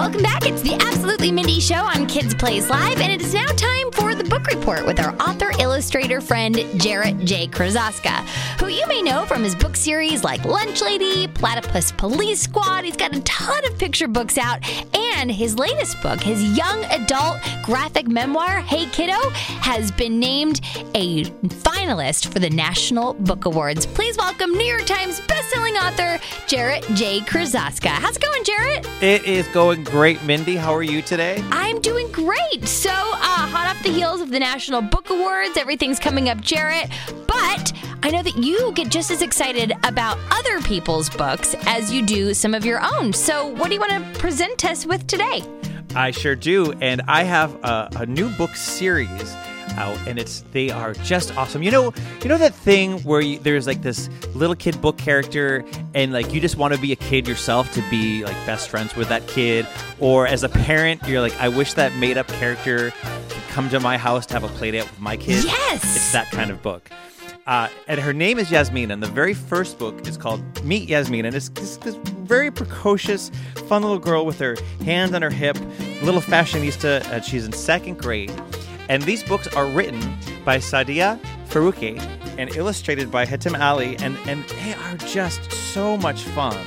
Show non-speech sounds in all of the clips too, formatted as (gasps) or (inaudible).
Welcome back. It's the Absolutely Mindy Show on Kids Place Live, and it is now time for the book report with our author illustrator friend Jarrett J. Krosoczka, who you may know from his book series like Lunch Lady, Platypus Police Squad. He's got a ton of picture books out, and his latest book, his young adult graphic memoir, Hey Kiddo, has been named a finalist for the National Book Awards. Please welcome New York Times bestselling author Jarrett J. Krosoczka. How's it going, Jarrett? It is going great, Mindy. How are you today? I'm doing great. So, uh, hot off the heels of the National Book Awards, everything's coming up, Jarrett. But I know that you get just as excited about other people's books as you do some of your own. So, what do you want to present us with today? I sure do, and I have a, a new book series out, and it's they are just awesome. You know, you know that thing where you, there's like this little kid book character, and like you just want to be a kid yourself to be like best friends with that kid, or as a parent, you're like, I wish that made up character could come to my house to have a play date with my kids. Yes! it's that kind of book. Uh, and her name is Yasmin, and the very first book is called Meet Yasmin, and it's this, this very precocious, fun little girl with her hand on her hip, little fashionista. Uh, she's in second grade, and these books are written by Saadia Faruqi and illustrated by Hatem Aly, and and they are just so much fun.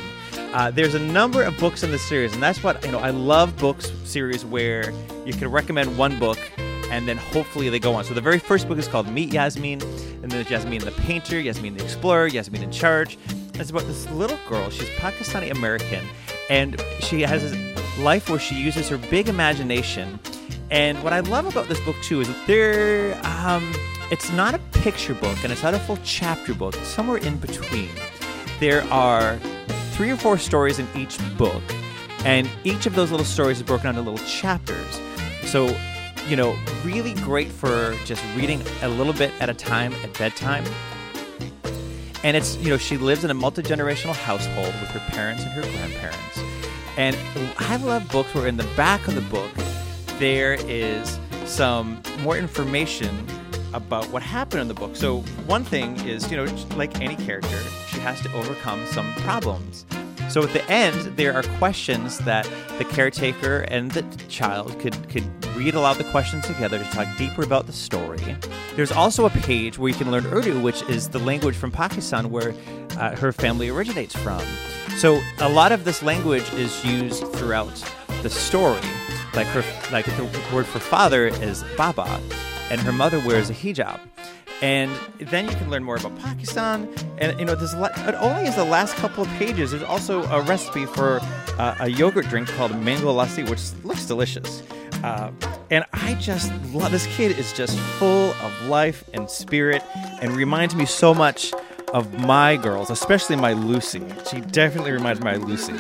Uh, there's a number of books in the series, and that's what you know. I love books series where you can recommend one book and then hopefully they go on. So the very first book is called Meet Yasmin, and then Yasmin the Painter, Yasmin the Explorer, Yasmin in Charge. It's about this little girl. She's Pakistani American, and she has this life where she uses her big imagination. And what I love about this book too is there, um, it's not a picture book and it's not a full chapter book. It's somewhere in between. There are three or four stories in each book, and each of those little stories is broken down into little chapters. So you know, really great for just reading a little bit at a time at bedtime. And it's, you know, she lives in a multi generational household with her parents and her grandparents. And I love books where in the back of the book there is some more information about what happened in the book. So, one thing is, you know, like any character, she has to overcome some problems. So at the end, there are questions that the caretaker and the child could could read aloud the questions together to talk deeper about the story. There's also a page where you can learn Urdu, which is the language from Pakistan where uh, her family originates from. So a lot of this language is used throughout the story. Like her, like the word for father is baba, and her mother wears a hijab and then you can learn more about Pakistan. And you know, there's a lot. It only is the last couple of pages. There's also a recipe for uh, a yogurt drink called mango lassi, which looks delicious. Uh, and I just love this kid is just full of life and spirit, and reminds me so much of my girls, especially my Lucy. She definitely reminds me of my Lucy.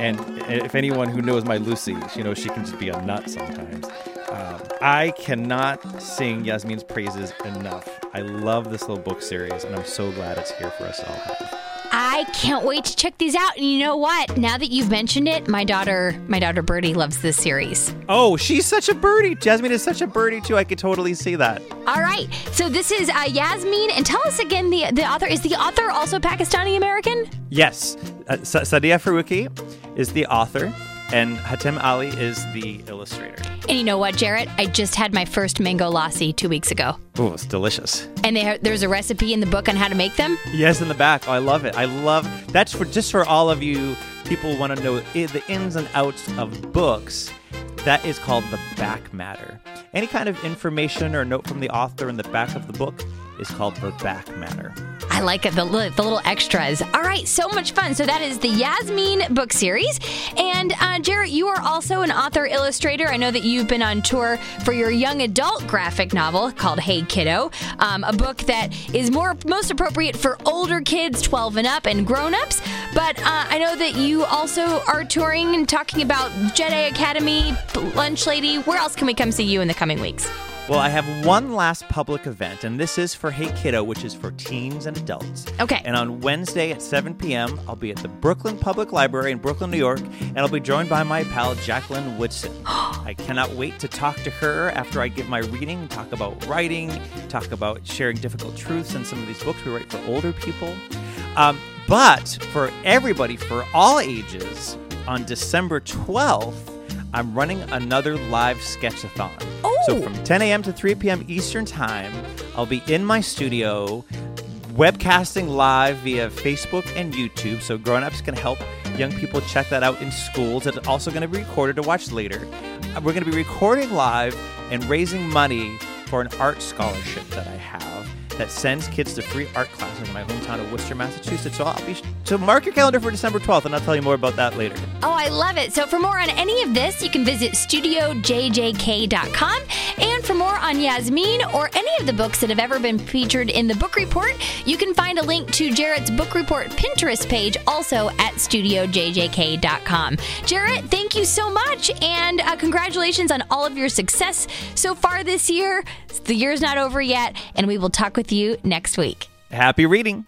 And if anyone who knows my Lucy, you know she can just be a nut sometimes. Um, I cannot sing Yasmin's praises enough. I love this little book series, and I'm so glad it's here for us all. I can't wait to check these out. And you know what? Now that you've mentioned it, my daughter, my daughter Birdie loves this series. Oh, she's such a birdie. Jasmine is such a birdie too. I could totally see that. All right. So this is uh, Yasmin, and tell us again the the author is the author also Pakistani American? Yes, uh, Saadia Faruqi is the author, and Hatem Aly is the illustrator. And you know what, Jarrett? I just had my first mango lassi two weeks ago. Oh, it's delicious. And they, there's a recipe in the book on how to make them. Yes, in the back. Oh, I love it. I love that's for just for all of you people want to know the ins and outs of books. That is called the back matter. Any kind of information or note from the author in the back of the book is called the back matter. I like it, the, the little extras. All right, so much fun. So that is the Yasmin book series. And uh, Jarrett, you are also an author illustrator. I know that you've been on tour for your young adult graphic novel called Hey Kiddo, um, a book that is more most appropriate for older kids, 12 and up, and grown-ups. But uh, I know that you also are touring and talking about Jedi Academy, Lunch Lady. Where else can we come see you in the coming weeks? Well, I have one last public event, and this is for Hey Kiddo, which is for teens and adults. Okay. And on Wednesday at 7 p.m., I'll be at the Brooklyn Public Library in Brooklyn, New York, and I'll be joined by my pal Jacqueline Woodson. (gasps) I cannot wait to talk to her after I give my reading, talk about writing, talk about sharing difficult truths in some of these books we write for older people. Um, but for everybody, for all ages, on December 12th, I'm running another live sketchathon. Oh. So from 10 a.m. to 3 p.m. Eastern Time, I'll be in my studio webcasting live via Facebook and YouTube. So grown-ups can help young people check that out in schools. It's also going to be recorded to watch later. We're going to be recording live and raising money for an art scholarship that I have that sends kids to free art classes in my hometown of Worcester, Massachusetts. So I'll be so mark your calendar for December 12th, and I'll tell you more about that later. Oh, I love it. So for more on any of this, you can visit studiojjk.com. For more on Yasmin or any of the books that have ever been featured in the book report, you can find a link to Jarrett's book report Pinterest page also at studiojjk.com. Jarrett, thank you so much. And uh, congratulations on all of your success so far this year. The year's not over yet, and we will talk with you next week. Happy reading.